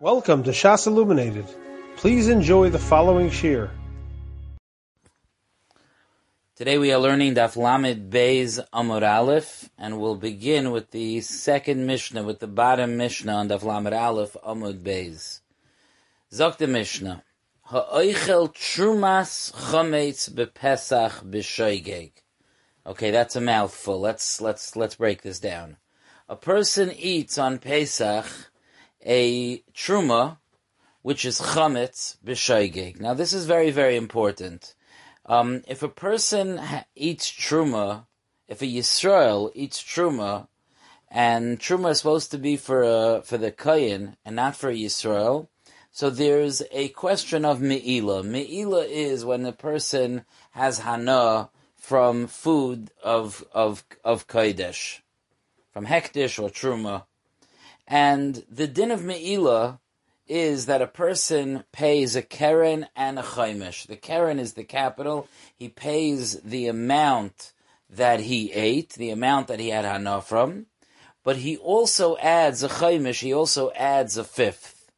Welcome to Shas Illuminated. Please enjoy the following shir. Today we are learning Daf Lamed Beis Amud Aleph, and we'll begin with the second Mishnah, with the bottom Mishnah on Daf Lamed Aleph Amud Beis. Zok the Mishnah, Ha'oichel trumas chometz bepesach b'shoigeg. Okay, that's a mouthful. Let's let's let's break this down. A person eats on Pesach a truma, which is chametz b'shoigeg. Now, this is very, very important. Um, if a person ha- eats truma, if a Yisrael eats truma, and truma is supposed to be for a, for the kohen and not for Yisrael, so there's a question of me'ila. Me'ila is when a person has hana from food of of of kodesh, from hektish or truma. And the din of Me'ila is that a person pays a keren and a chaimish. The keren is the capital. He pays the amount that he ate, the amount that he had hana from, but he also adds a chaimish, he also adds a fifth.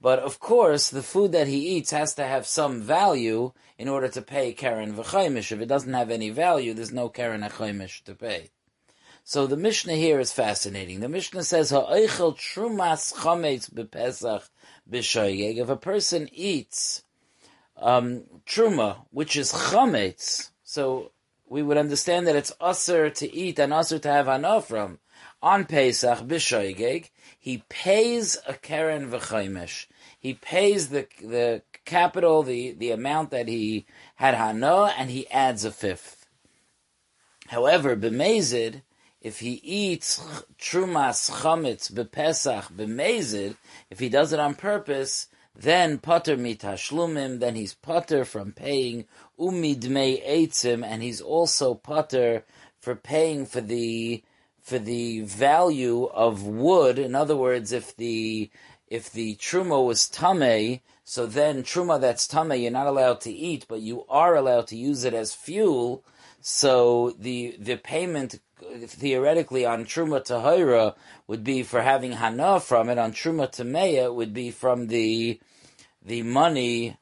But of course, the food that he eats has to have some value in order to pay keren v'chaimish. If it doesn't have any value, there's no keren chaimish to pay. So the Mishnah here is fascinating. The Mishnah says, "Ha'oichel trumas chametz bepesach b'shoyeg." If a person eats um, truma, which is chametz, so we would understand that it's usher to eat and usher to have hana on Pesach b'shoyeg. He pays a keren v'chaimesh. He pays the the capital, the the amount that he had hana, and he adds a fifth. However, b'mezid if he eats trumas chametz bepesach b'mezid, if he does it on purpose, then potter mitashlumim, then he's potter from paying umid umidmei eitzim, and he's also potter for paying for the for the value of wood. In other words, if the if the truma was tame, so then truma that's tame you're not allowed to eat, but you are allowed to use it as fuel. So the the payment theoretically on Truma Tahira would be for having Hana from it, on Truma Tameya would be from the the money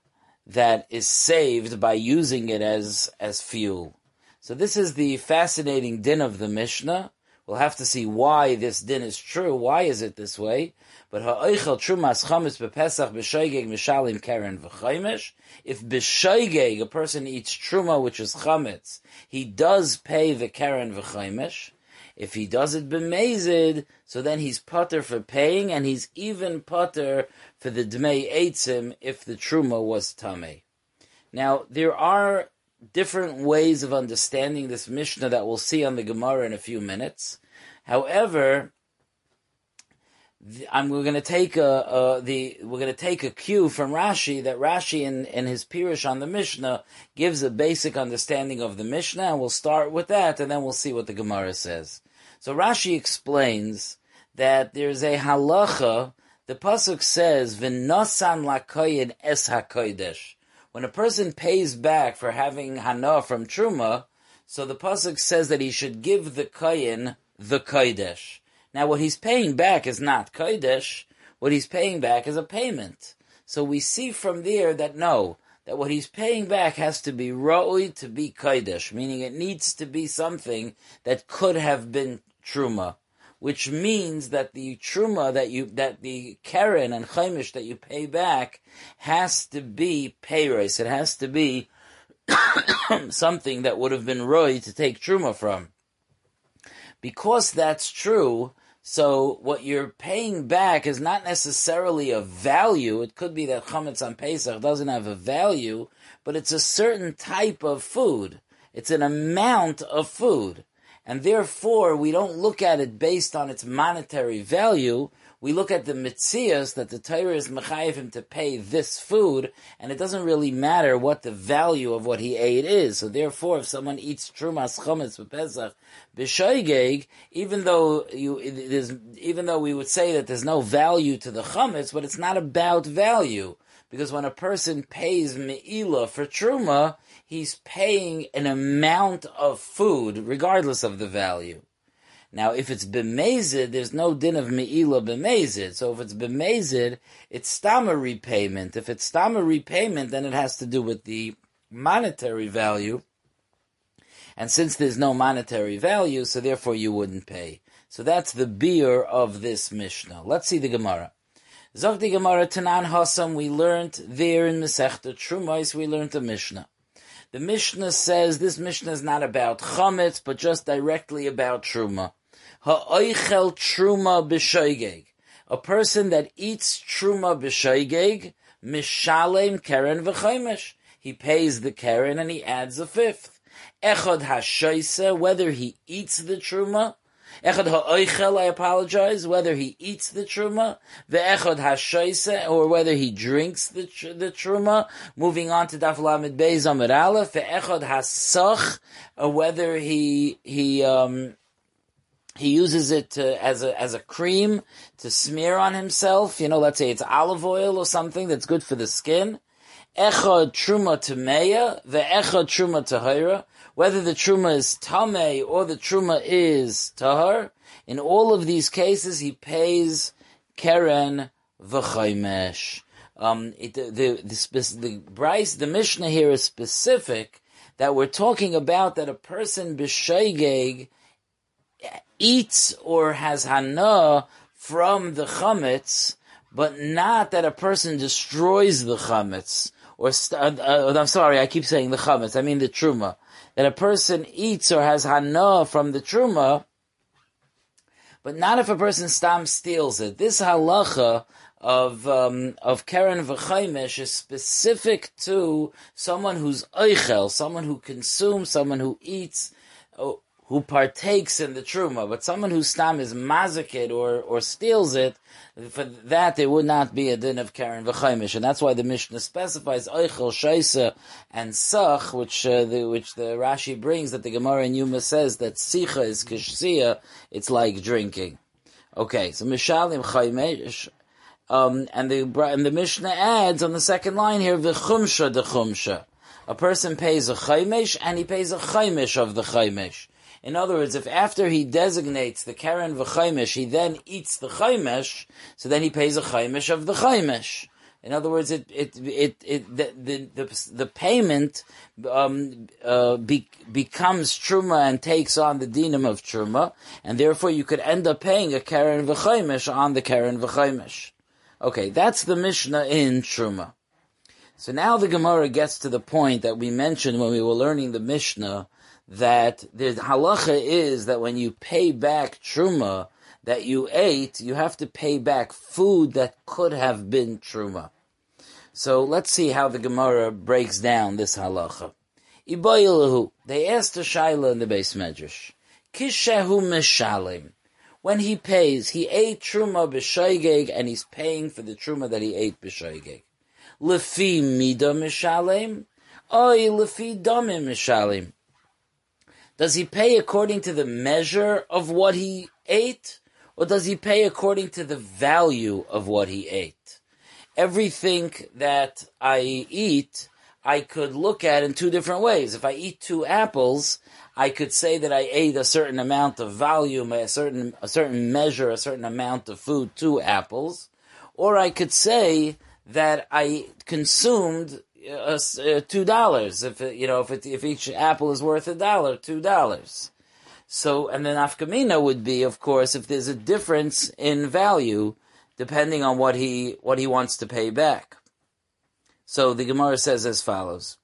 that is saved by using it as as fuel. So this is the fascinating din of the Mishnah. We'll have to see why this din is true. Why is it this way? But ha'oichel trumas chametz bepesach b'shoigeg mishalim keren v'chaimish. If b'shoigeg a person eats truma, which is chametz, he does pay the keren v'chaimish. If he does it b'mezid, so then he's putter for paying, and he's even putter for the dmei eitzim if the truma was tame. Now there are different ways of understanding this Mishnah that we'll see on the Gemara in a few minutes. However, I'm, we're going to take a, the we're going to take a cue from Rashi that Rashi in, in his Pirush on the Mishnah gives a basic understanding of the Mishnah, and we'll start with that, and then we'll see what the Gemara says. So Rashi explains that there's a halacha. The pasuk says, "V'nosan lakoyin es hakodesh." When a person pays back for having hana from truma, so the pasuk says that he should give the koyin the kodesh. Now, what he's paying back is not kodesh. What he's paying back is a payment. So we see from there that no, that what he's paying back has to be roi to be kodesh, meaning it needs to be something that could have been truma, which means that the truma that you that the keren and chaimish that you pay back has to be payros. It has to be something that would have been roi to take truma from. Because that's true, so what you're paying back is not necessarily a value. It could be that chametz on Pesach doesn't have a value, but it's a certain type of food. It's an amount of food. And therefore, we don't look at it based on its monetary value. We look at the mitzias that the Torah is mechayiv him to pay this food, and it doesn't really matter what the value of what he ate is. So therefore, if someone eats trumas chametz b'pesach b'shoigeg, even though you, even though we would say that there's no value to the chametz, but it's not about value. Because when a person pays me'ila for truma, he's paying an amount of food, regardless of the value. Now, if it's bemazed, there's no din of me'ila bemazed. So if it's bemazed, it's stama repayment. If it's stama repayment, then it has to do with the monetary value. And since there's no monetary value, so therefore you wouldn't pay. So that's the beer of this Mishnah. Let's see the Gemara. Zog Gemara Tanan Hasam, we learned there in Masechta Trumais, we learned a Mishnah. The Mishnah says this Mishnah is not about chametz, but just directly about truma. Ha'oichel truma b'shoigeg. A person that eats truma b'shoigeg, mishalem keren v'chaimesh. He pays the keren and he adds a fifth. Echad hashoise, whether he eats the truma, Echad ha'oichel, I apologize, whether he eats the truma, ve'echad ha'shoise, or whether he drinks the, the truma. Moving on to Daf Lamed Beis Amid Aleph, ve'echad ha'sach, or whether he, he, um, he uses it to, as a as a cream to smear on himself. You know, let's say it's olive oil or something that's good for the skin. Echad truma tameya, the echad truma tahira whether the truma is tame or the truma is tahar, in all of these cases he pays keren v'chaymesh. Um, it, the, the, the, the Bryce, the Mishnah here is specific that we're talking about that a person b'shaygeg eats or has hana from the chametz, but not that a person destroys the chametz. Or uh, uh, I'm sorry, I keep saying the chametz. I mean the truma that a person eats or has hana from the truma, but not if a person stam steals it. This halacha of um, of keren v'chaimesh is specific to someone who's oichel, someone who consumes, someone who eats, who partakes in the truma, but someone whose stam is mazakit or, or steals it, for that there would not be a din of karen v'chaimish, and that's why the Mishnah specifies oichel, shaisa, and sach, which uh, the which the Rashi brings that the Gemara in Yuma says that sicha is kishsia, it's like drinking. Okay, so mishalim chaimish, um, and the and the Mishnah adds on the second line here v'chumsha de chumsha. A person pays a chaimish and he pays a chaimish of the chaimish. In other words, if after he designates the Karen v'chaimesh, he then eats the chaimesh, so then he pays a chaimesh of the chaimesh. In other words, it it it, it the, the the the payment um, uh, be, becomes truma and takes on the dinam of truma, and therefore you could end up paying a karen v'chaimish on the karen v'chaimish. Okay, that's the Mishnah in truma. So now the Gemara gets to the point that we mentioned when we were learning the Mishnah that the halacha is that when you pay back truma that you ate, you have to pay back food that could have been truma. So let's see how the Gemara breaks down this halacha. Ibayilahu, they asked the Shaila in the beis medrash. Kishehu mishalim. When he pays, he ate truma b'shoigeg, and he's paying for the truma that he ate b'shoigeg. Lefi mida mishalim, oi lefi damim mishalim. Does he pay according to the measure of what he ate, or does he pay according to the value of what he ate? Everything that I eat, I could look at in two different ways. If I eat two apples, I could say that I ate a certain amount of volume, a certain a certain measure, a certain amount of food, two apples, or I could say that I consumed uh, uh, two dollars. If you know, if it, if each apple is worth a dollar, two dollars. So, and then afkamina would be, of course, if there's a difference in value depending on what he what he wants to pay back. So the Gemara says as follows: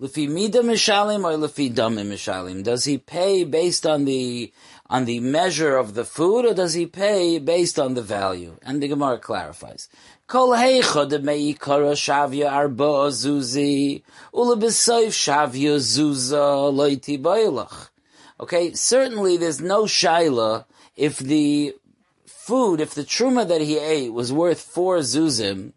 Lefi mida mishalim or lefi damim mishalim? Does he pay based on the on the measure of the food, or does he pay based on the value? And the Gemara clarifies. Kol meikara shavya arba zuzi, shavya zuza loiti bailach. Okay, certainly there's no shaila if the food, if the truma that he ate was worth four zuzim,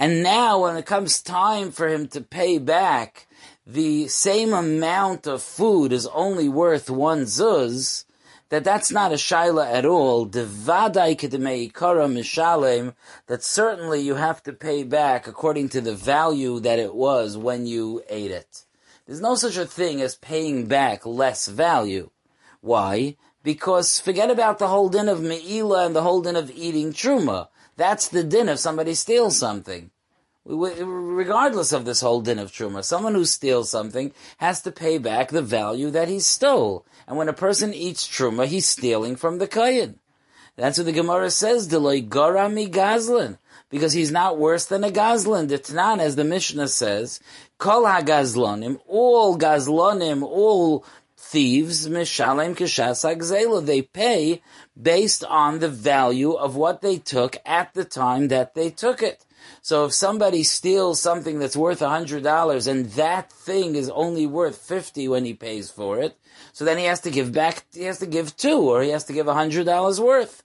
and now when it comes time for him to pay back, the same amount of food is only worth one zuz, that that's not a shaila at all. Devadai mishalem. That certainly you have to pay back according to the value that it was when you ate it. There's no such a thing as paying back less value. Why? Because forget about the whole din of me'ila and the whole din of eating truma. That's the din if somebody steals something. Regardless of this whole din of truma, someone who steals something has to pay back the value that he stole. And when a person eats truma, he's stealing from the kayin. That's what the Gemara says, Deloy Garami Gazlan. Because he's not worse than a Gazlan. The Tanan, as the Mishnah says, Kol HaGazlanim, all Gazlanim, all thieves, Mishalem Kishas HaGzela, they pay based on the value of what they took at the time that they took it. So if somebody steals something that's worth a hundred dollars and that thing is only worth fifty when he pays for it, so then he has to give back, he has to give two, or he has to give a hundred dollars worth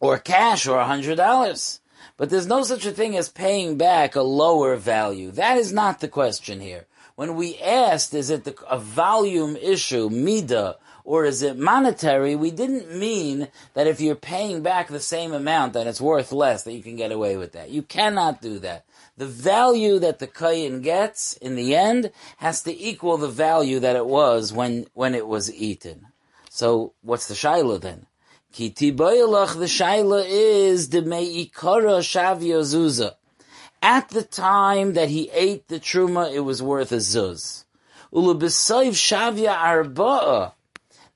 or cash or a hundred dollars. But there's no such a thing as paying back a lower value. That is not the question here. When we asked, is it the, a volume issue, mida, or is it monetary, we didn't mean that if you're paying back the same amount, that it's worth less, that you can get away with that. You cannot do that. The value that the kayin gets in the end has to equal the value that it was when, when it was eaten. So what's the shaila then? Ki tibayalach, the shaila is the me'ikara shavya zuza. At the time that he ate the truma, it was worth a zuz. Ulubisayv shavya arba'a.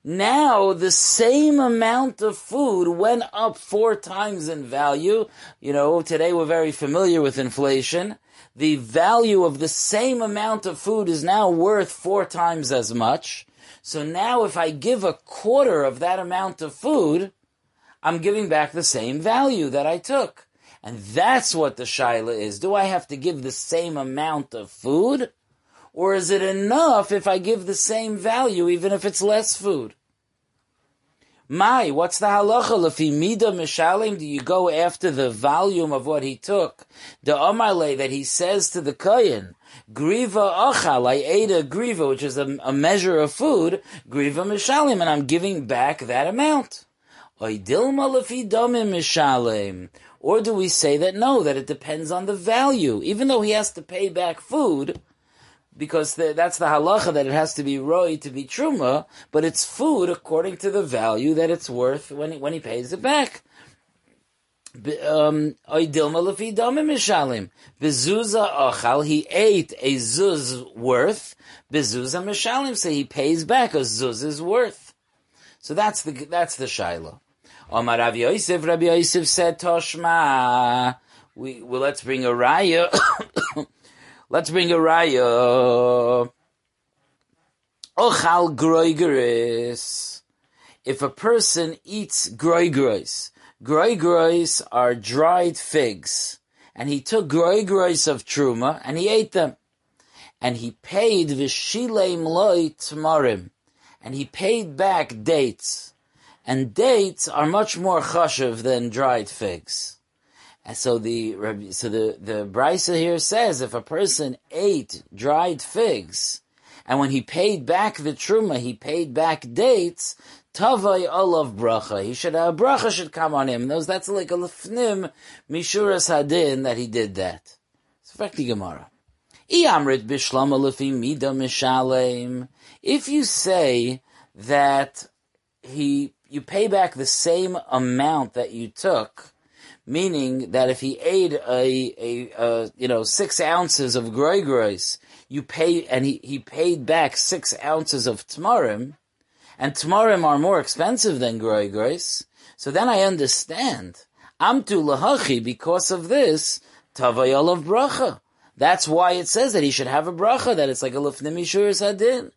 Now the same amount of food went up four times in value. You know, today we're very familiar with inflation. The value of the same amount of food is now worth four times as much. So now if I give a quarter of that amount of food, I'm giving back the same value that I took. And that's what the shaila is. Do I have to give the same amount of food? Or is it enough if I give the same value even if it's less food? My, what's the halacha? Lefi mida mishalim, do you go after the volume of what he took? The omale that he says to the kohen, griva achal, I ate a griva, which is a, a measure of food, griva mishalim, and I'm giving back that amount. Or do we say that no, that it depends on the value, even though he has to pay back food, because the, that's the halacha that it has to be roy to be truma, but it's food according to the value that it's worth when he, when he pays it back. Um, Bezuza ochal, he ate a zuz worth. Bezuza mishalim, so he pays back a zuz's worth. So that's the that's the shaila. Omar Rav Yosef, Rabbi Yosef said, Toshma, we, well, let's bring a raya Let's bring a raya. Ochal groigeris. If a person eats groigeris, groigeris are dried figs, and he took groigeris of truma and he ate them, and he paid v'shilei mloi tmarim, and he paid back dates, and dates are much more chashiv than dried figs. And so the so the the brisa here says if a person ate dried figs, and when he paid back the truma, he paid back dates. Tavai olav bracha. He should have, a bracha should come on him. Those that's like a lefnim mishuras hadin that he did that. It's fact Gemara. Iamrit bishlama lefi mida mishalem. If you say that he you pay back the same amount that you took meaning that if he ate a, a, a you know six ounces of groigros, you pay and he, he paid back six ounces of tmarim, and tmarim are more expensive than groigros. So then I understand. Amtu lahachi because of this tavayol of bracha. That's why it says that he should have a bracha. That it's like a lefnim yishuris hadin.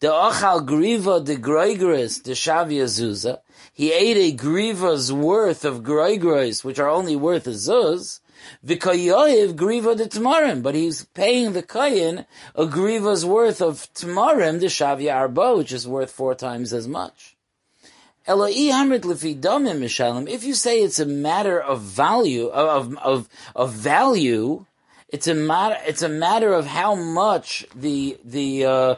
The achal griva de groigros de shavia zuza he ate a griva's worth of groigros, which are only worth a zuz, v'kayoyev griva de tamarim, but he's paying the kayin a griva's worth of tamarim, the shavya arba, which is worth four times as much. If you say it's a matter of value, of, of, of value, it's a matter, it's a matter of how much the, the, uh,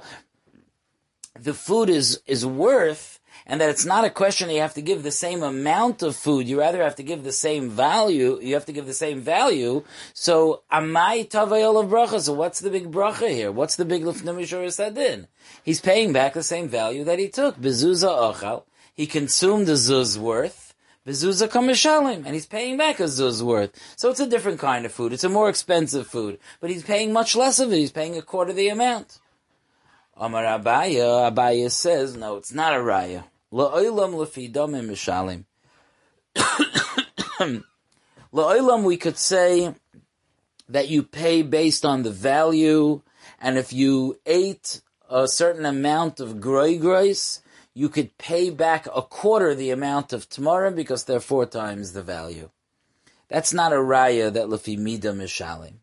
the food is, is worth, and that it's not a question that you have to give the same amount of food. You rather have to give the same value. You have to give the same value. So, amai tavayol of bracha. So, what's the big bracha here? What's the big lefnemishur sadin? He's paying back the same value that he took. Bezuza ochal. He consumed the zuz worth. Bezuza kamishalim, and he's paying back a zuz worth. So it's a different kind of food. It's a more expensive food, but he's paying much less of it. He's paying a quarter the amount. Amar Abaya, Abaya says, no, it's not a raya. La'olam lefidamim mishalim. La'olam, we could say that you pay based on the value, and if you ate a certain amount of groigros, you could pay back a quarter the amount of tmarim because they're four times the value. That's not a raya that lefi mishalim.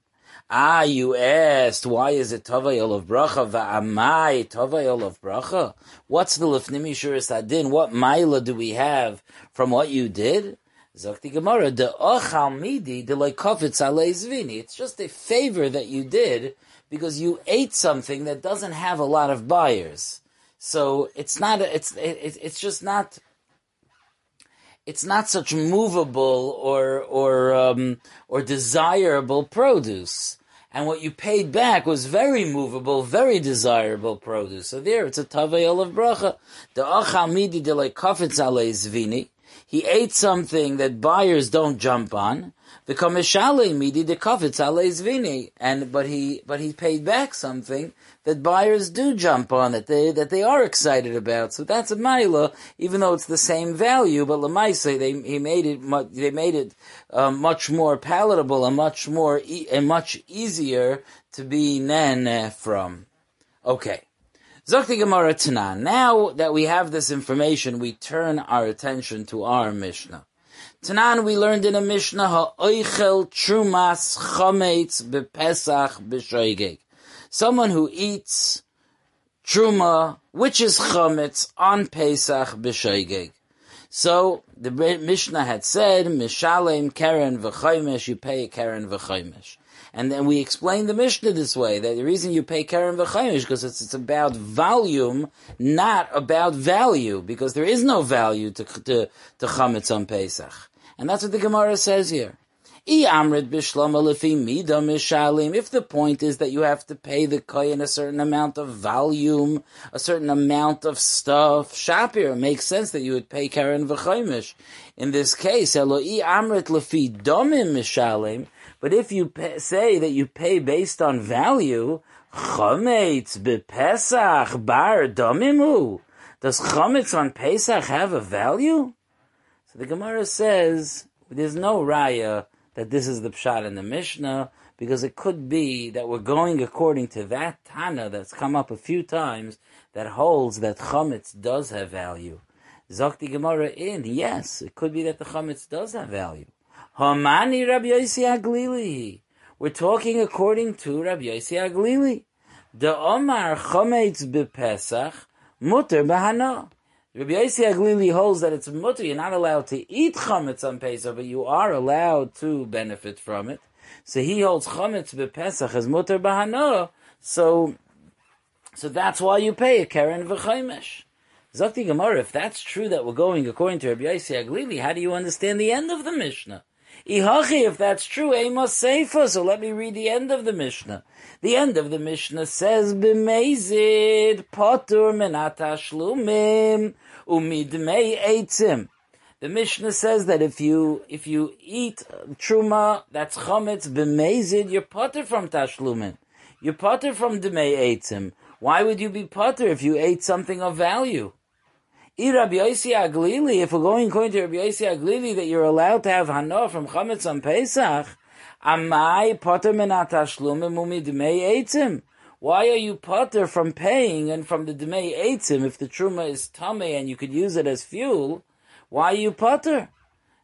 Ah, you asked, why is it Tavayel of Bracha? Va'amai Tavayel of Bracha? What's the Lefnimi Shuris Adin? What Maila do we have from what you did? Zakti Gemara, the Ochal Midi, the Leikofitz Zvini. It's just a favor that you did because you ate something that doesn't have a lot of buyers. So it's not, a, it's, it, it's just not, it's not such movable or, or, um, or desirable produce and what you paid back was very movable, very desirable produce. So there, it's a tavayel of bracha. The achal midi de kafetz zvini. He ate something that buyers don't jump on. The kamishale midi de kafetz zvini. And, but he, but he paid back something that buyers do jump on, that they that they are excited about. So that's a maila, even though it's the same value. But lemaisa, they he made it they made it uh, much more palatable and much more and much easier to be nen from. Okay. Zakti Gemara Tanan. Now that we have this information, we turn our attention to our Mishnah. Tanan, we learned in a Mishnah, ha'oichel trumas chametz bepesach b'shoigeg someone who eats truma, which is chametz, on Pesach b'shoigeg. So the Mishnah had said, "Mishalem keren v'chaymesh, you pay a keren. And then we explained the Mishnah this way, that the reason you pay keren v'chaymesh, because it's, it's about volume, not about value, because there is no value to, to, to chametz on Pesach. And that's what the Gemara says here. If the point is that you have to pay the kohen a certain amount of volume, a certain amount of stuff, shapir, makes sense that you would pay karen v'chaimish. In this case, amrit but if you pay, say that you pay based on value, chometz bar does chometz on Pesach have a value? So the Gemara says, there's no raya that this is the pshat in the Mishnah, because it could be that we're going according to that Tana that's come up a few times that holds that chametz does have value. Zakti Gemara in, yes, it could be that the chametz does have value. Hamani Rabbi Yossi Aglili. We're talking according to Rabbi Yossi Aglili. The Omar chametz bepesach muter bahana. Rabbi Yossi Aglili holds that it's mutter. You're not allowed to eat chametz on Pesach, but you are allowed to benefit from it. So he holds chametz bepesach as mutter bahana. So, so that's why you pay a keren v'chaimesh. Zakti Gemara, if that's true that we're going according to Rabbi Yossi Aglili, how do you understand the end of the Mishnah? Ihachi, if that's true, Amos Seifa. So let me read the end of the Mishnah. The end of the Mishnah says, B'mezid potur menatashlumim umidmei eitzim. The Mishnah says that if you if you eat truma, that's chametz b'mezid, you're potter from tashlumin. You're potter from dmei eitzim. Why would you be potter if you ate something of value? Aglili, if we're going according to Rabbi Yossi Aglili that you're allowed to have hana from chametz on Pesach, amai potter menatashlumin umidmei eitzim. Why are you potter from paying and from the Dmei Eitzim if the Truma is Tame and you could use it as fuel? Why are you potter?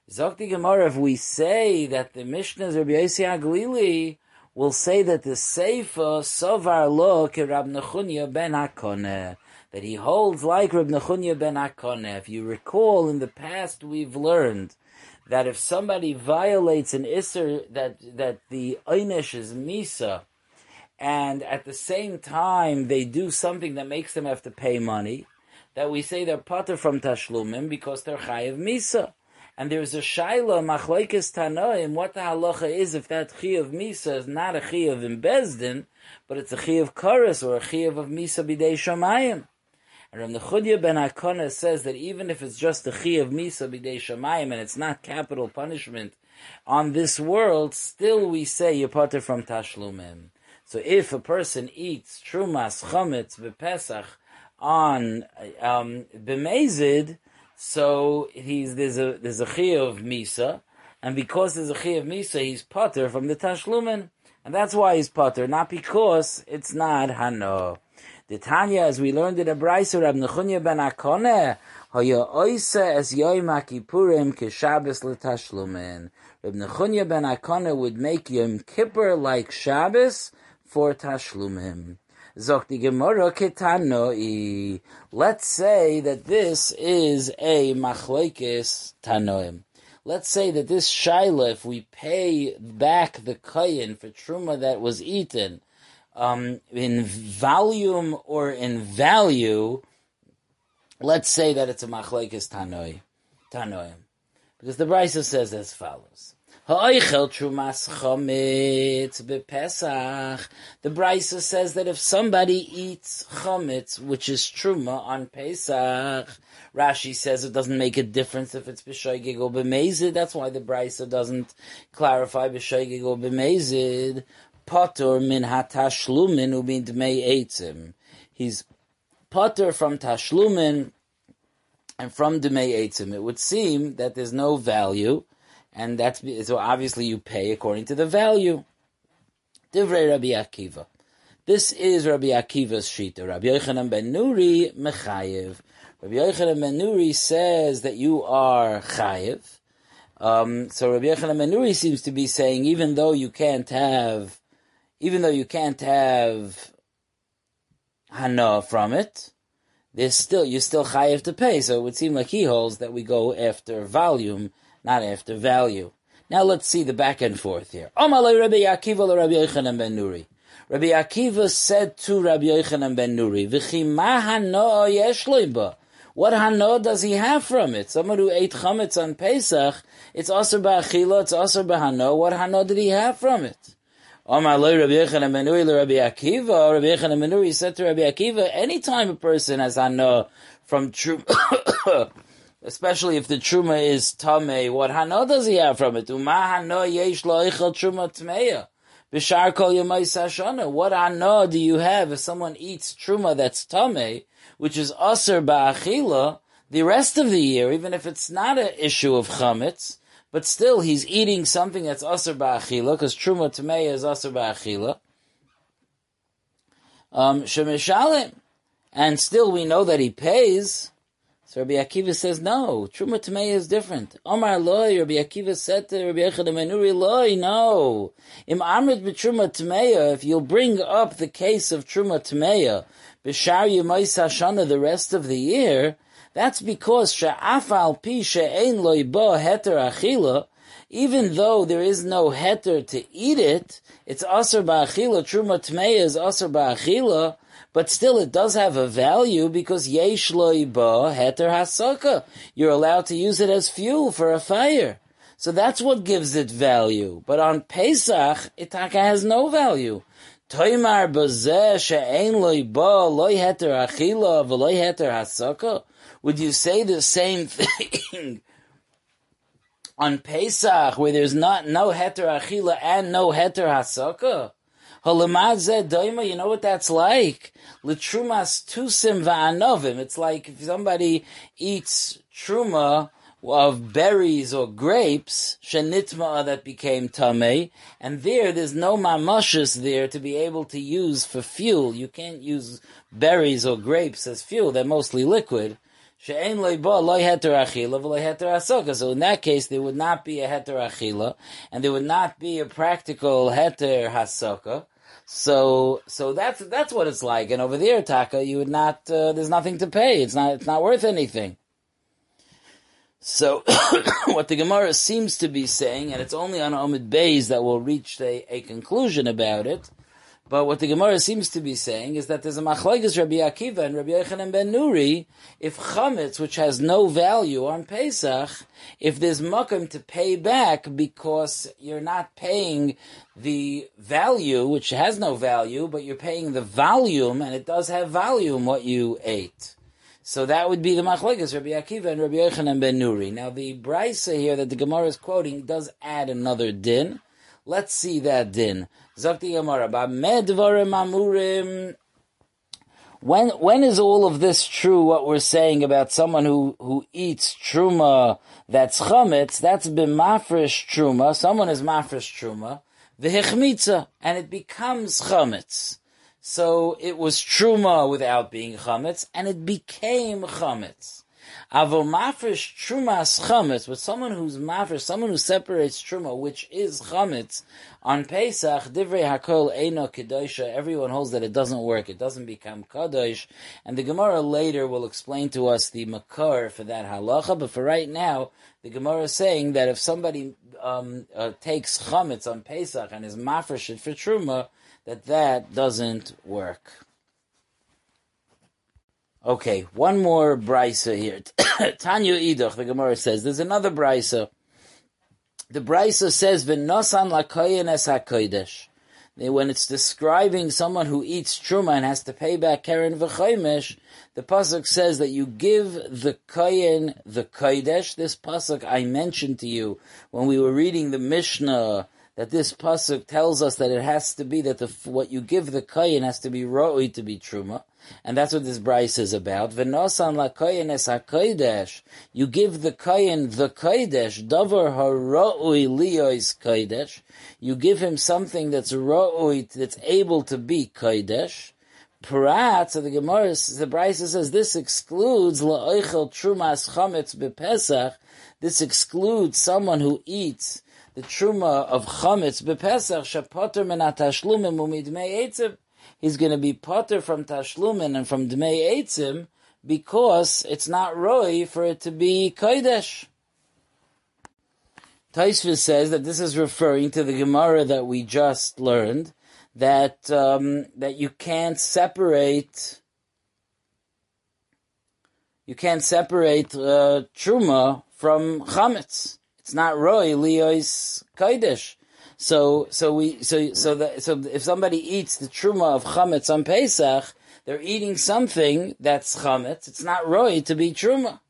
Zokti Gemara, if we say that the Mishnah's Rabbi Yossi Aglili will say that the Seifa Sovar Lo Rab Nechunya ben Hakoneh, that he holds like Rab Nechunya ben Hakoneh. If you recall, in the past we've learned that if somebody violates an Isser, that, that the Einish is Misa, and at the same time they do something that makes them have to pay money, that we say they're pater from tashlumim because they're chayiv misa. And there's a shaila machlekes tanoim what the halacha is if that chayiv misa is not a chayiv in but it's a chayiv karas or a chayiv of misa bidei shamayim. And Rav Nechunya ben Akona says that even if it's just a chayiv misa bidei shamayim and it's not capital punishment on this world, still we say you're pater from tashlumim. So if a person eats trumas chametz bepesach on um, b'mezid, so he's there's a there's a chi of misa, and because there's a chi of misa, he's potter from the tashlumen, and that's why he's potter, not because it's not hano. The Tanya, as we learned in a brayser, Rab Nechunya ben Akone, hoya oise es yoyim hakipurim keshabes letashlumen. Rab Nechunya ben Akone would make Yom Kippur like Shabbos, for tashlumim. Zok di Gemara ketanoi. Let's say that this is a machlekes tanoim. Let's say that this shaila, if we pay back the kayin for truma that was eaten, um, in volume or in value, let's say that it's a machlekes tanoi, tanoim, because the Brisa says as follows. The Brisa says that if somebody eats chometz, which is truma on Pesach, Rashi says it doesn't make a difference if it's b'shoigig or b'mezid. That's why the Brisa doesn't clarify b'shoigig or b'mezid. Potter min hatashlumin ubin dmei eitzim. He's potter from tashlumin and from dmei eitzim. It would seem that there's no value and that's so obviously you pay according to the value. Divrei Rabbi Akiva. This is Rabbi Akiva's shita. Rabbi Yochanan ben Nuri mechayev. Rabbi Yochanan ben Nuri says that you are chayev. Um, so Rabbi Yochanan ben Nuri seems to be saying, even though you can't have, even though you can't have hana from it, there's still you're still chayev to pay. So it would seem like he holds that we go after volume not after value. Now let's see the back and forth here. Amalei Rabbi Akiva Rabbi Yochanan ben Nuri. Rabbi Akiva said to Rabbi Yochanan ben Nuri, "V'chi ma What hano does he have from it? Someone who ate chametz on Pesach, it's also ba'achila, it's also ba'hano. What hano did he have from it? Rabbi Yochanan ben Nuri Rabbi Akiva. Rabbi Yochanan ben said to Rabbi Akiva, anytime a person has hano from true especially if the truma is tame, what hano does he have from it? Uma hano yesh lo truma tmeya. Bishar kol yamai What hano do you have if someone eats truma that's tame, which is aser ba'achila, the rest of the year, even if it's not an issue of chametz, but still he's eating something that's aser ba'achila, because truma tmeya is aser ba'achila. Um. And still we know that he pays, so Rabbi Akiva says, no, Truma Tmeya is different. Omar loy, Rabbi Akiva said to Rabbi Echad Menuri, loy, no. Im Amrit b'Truma Tmeya, if you'll bring up the case of Truma Tmeya, b'shar Yemais Hashana the rest of the year, that's because she'afal pi she'ein loy bo heter achila, even though there is no heter to eat it, it's aser ba'achila, Truma Tmeya is aser ba'achila, but still it does have a value because yesh ba heter hasaka. You're allowed to use it as fuel for a fire. So that's what gives it value. But on Pesach, itaka has no value. Toimar bazeh she'ein loy ba loy heter achila v'loy heter hasaka. Would you say the same thing on Pesach where there's not no heter achila and no heter hasaka? you know what that's like? L'trumas tusim va'anovim. It's like if somebody eats truma of berries or grapes, shenitma that became tame, and there, there's no mamashas there to be able to use for fuel. You can't use berries or grapes as fuel. They're mostly liquid. So in that case, there would not be a heter achila, and there would not be a practical heter hasoka. So, so that's that's what it's like. And over there, Taka, you would not. Uh, there's nothing to pay. It's not. It's not worth anything. So, what the Gemara seems to be saying, and it's only on Omid Bays that we'll reach a, a conclusion about it, But what the Gemara seems to be saying is that there's a machlekes Rabbi Akiva and Rabbi Yochanan ben Nuri. If chametz, which has no value on Pesach, if there's makom to pay back because you're not paying the value, which has no value, but you're paying the volume, and it does have volume what you ate. So that would be the machlekes Rabbi Akiva and Rabbi Yochanan ben Nuri. Now the brisa here that the Gemara is quoting does add another din. Let's see that din. Zakti Gemara, medvarim amurim. When when is all of this true? What we're saying about someone who who eats truma that's chametz, that's b'mafresh truma. Someone is mafresh truma, v'hichmitza, and it becomes chametz. So it was truma without being chametz, and it became chametz. Avo mafresh trumas chametz, but someone who's mafresh, someone who separates truma, which is chametz, on Pesach, divrei hakol eino kedosha, everyone holds that it doesn't work, it doesn't become kadosh, and the Gemara later will explain to us the makar for that halacha, but for right now, the Gemara is saying that if somebody um, uh, takes chametz on Pesach and is mafresh it for truma, that that doesn't work. Okay, one more brisa here. Tanya Idoch, the Gemara says, there's another brisa. The brisa says, "V'nosan lakoyin es hakodesh." When it's describing someone who eats truma and has to pay back keren v'chomish, the pasuk says that you give the koyin the kodesh. This pasuk I mentioned to you when we were reading the Mishnah that this pasuk tells us that it has to be that the, what you give the koyin has to be roi to be truma, and that's what this brisa is about. V'nosan la koyin es hakodesh. You give the koyin the kodesh, davar haroi liois kodesh. You give him something that's roi, that's able to be kodesh. Prat, so the Gemara, the Brisa says this excludes la'oichel trumas chametz bepesach. This excludes someone who eats the truma of chametz bepesach shapoter min atashlumin umidmei etzim. He's going to be potter from tashlumin and from dmei etzim because it's not roy for it to be kodesh. Taisvis says that this is referring to the Gemara that we just learned that um, that you can't separate you can't separate uh, truma from chametz. It's not roy liois kodesh. So so we so so that so if somebody eats the truma of chametz on Pesach, they're eating something that's chametz. It's not roy to be truma.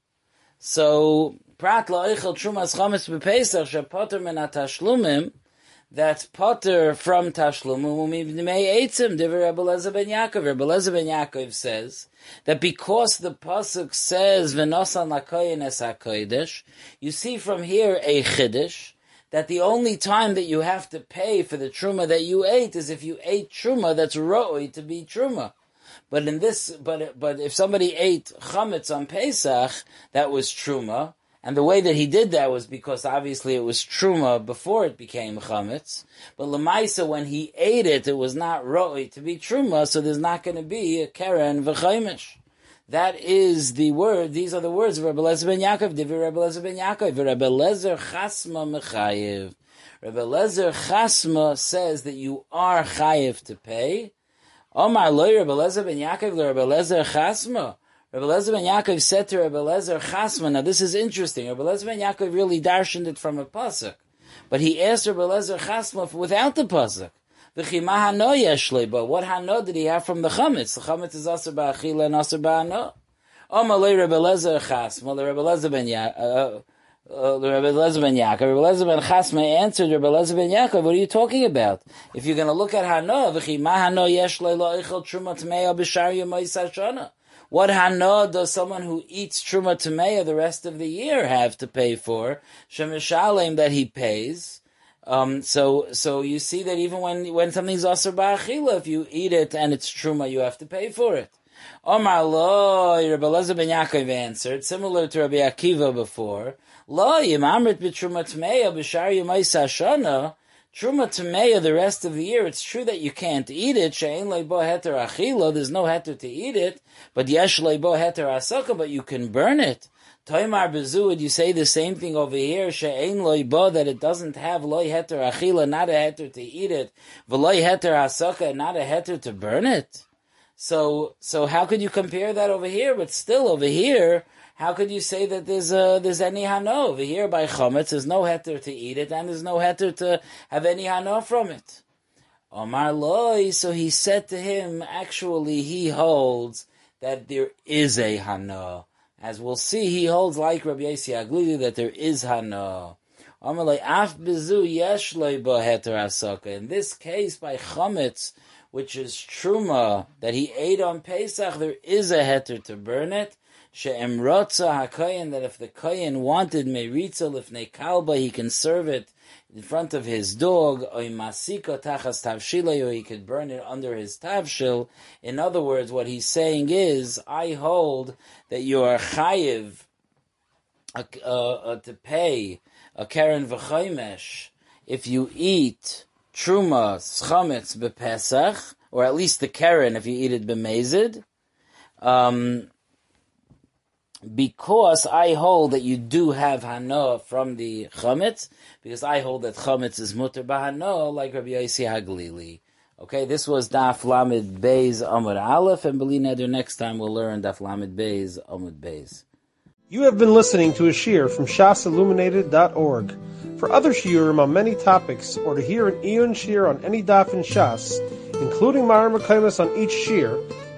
So prat la'oichel trumas chametz bepesach shepoter min atashlumim. That's potter from. Diver Rebbe Lezer ben Yaakov. Says that because the pasuk says lakoyin es hakodesh, you see from here a chiddush that the only time that you have to pay for the truma that you ate is if you ate truma that's roi to be truma. But in this, but but if somebody ate chametz on Pesach, that was truma, and the way that he did that was because obviously it was truma before it became chametz. But lemaisa, when he ate it, it was not roi to be truma, so there's not going to be a keren v'chaimish. That is the word. These are the words of Rebbe Lezer ben Yaakov. Divi Rebbe Lezer ben Yaakov. Rebbe Lezer chasma mechayiv. Rebbe Lezer chasma says that you are chayiv to pay. Omar loy Rebbe Lezer ben Yaakov. Rebbe Lezer chasma. Rabbi Lezer ben Yaakov said to Rabbi Lezer Chasman, now this is interesting, Rabbi Lezer ben Yaakov really darshened it from a pasuk, but he asked Rabbi Lezer Chasman without the pasuk. V'chima hano yeshle, but what hano did he have from the chametz? The chametz is aser ba'achila and aser ba'ano. Omalei Rabbi Lezer Chasman, Rabbi Lezer ben Yaakov, uh, Rabbi Lezer ben Yaakov, Rabbi Lezer ben Chasma answered Rabbi Lezer ben Yaakov, what are you talking about? If you're going to look at Hano, v'chima hano yeshle lo'ichel truma tmei b'shar yomai sashana. What hana does someone who eats truma tameya the rest of the year have to pay for? Shemishalem that he pays. Um, so, so you see that even when, when something's asr ba'achila, if you eat it and it's truma, you have to pay for it. Omar lo, Rabbi Lezer ben Yaakov answered, similar to Rabbi Akiva before, lo yim amrit b'truma tameya b'shar yomai sashana, Truma Tameya the rest of the year, it's true that you can't eat it. She'en leibo heter achila, there's no heter to eat it. But yesh leibo heter asaka, but you can burn it. Toimar bezu, would you say the same thing over here? She'ein loy bo, that it doesn't have loy heter achila, not a heter to eat it, v'loy heter asaka, not a heter to burn it. So, so how could you compare that over here? But still, over here, how could you say that there's a, there's any hano over here by chametz? There's no heter to eat it, and there's no heter to have any hano from it. Omar loy, so he said to him, actually, he holds that there is a hana. As we'll see, he holds like Rabbi Yossi Aglili that there is hana. In this case, by chametz, which is truma that he ate on Pesach, there is a heter to burn it. She'emrotza hakayin that if the kayin wanted meritza lifnei kalba, he can serve it in front of his dog, or he could burn it under his tavshil. In other words, what he's saying is, I hold that you are chayiv uh, uh, to pay a karen v'chaymesh if you eat truma schametz bepesach, or at least the karen if you eat it bemezid. Um, because I hold that you do have hana from the chametz, because I hold that chametz is mutter bahana, like Rabbi Yossi Haglili. Okay, this was Daf Lamed Beis Amud Aleph, and Beli Neder next time we'll learn Daf Lamed Beis Amud Beis. You have been listening to a shiur from shasilluminated.org. For other shiurim on many topics, or to hear an iyun shiur on any daf in Shas, including Mareh Mekomos on each shiur,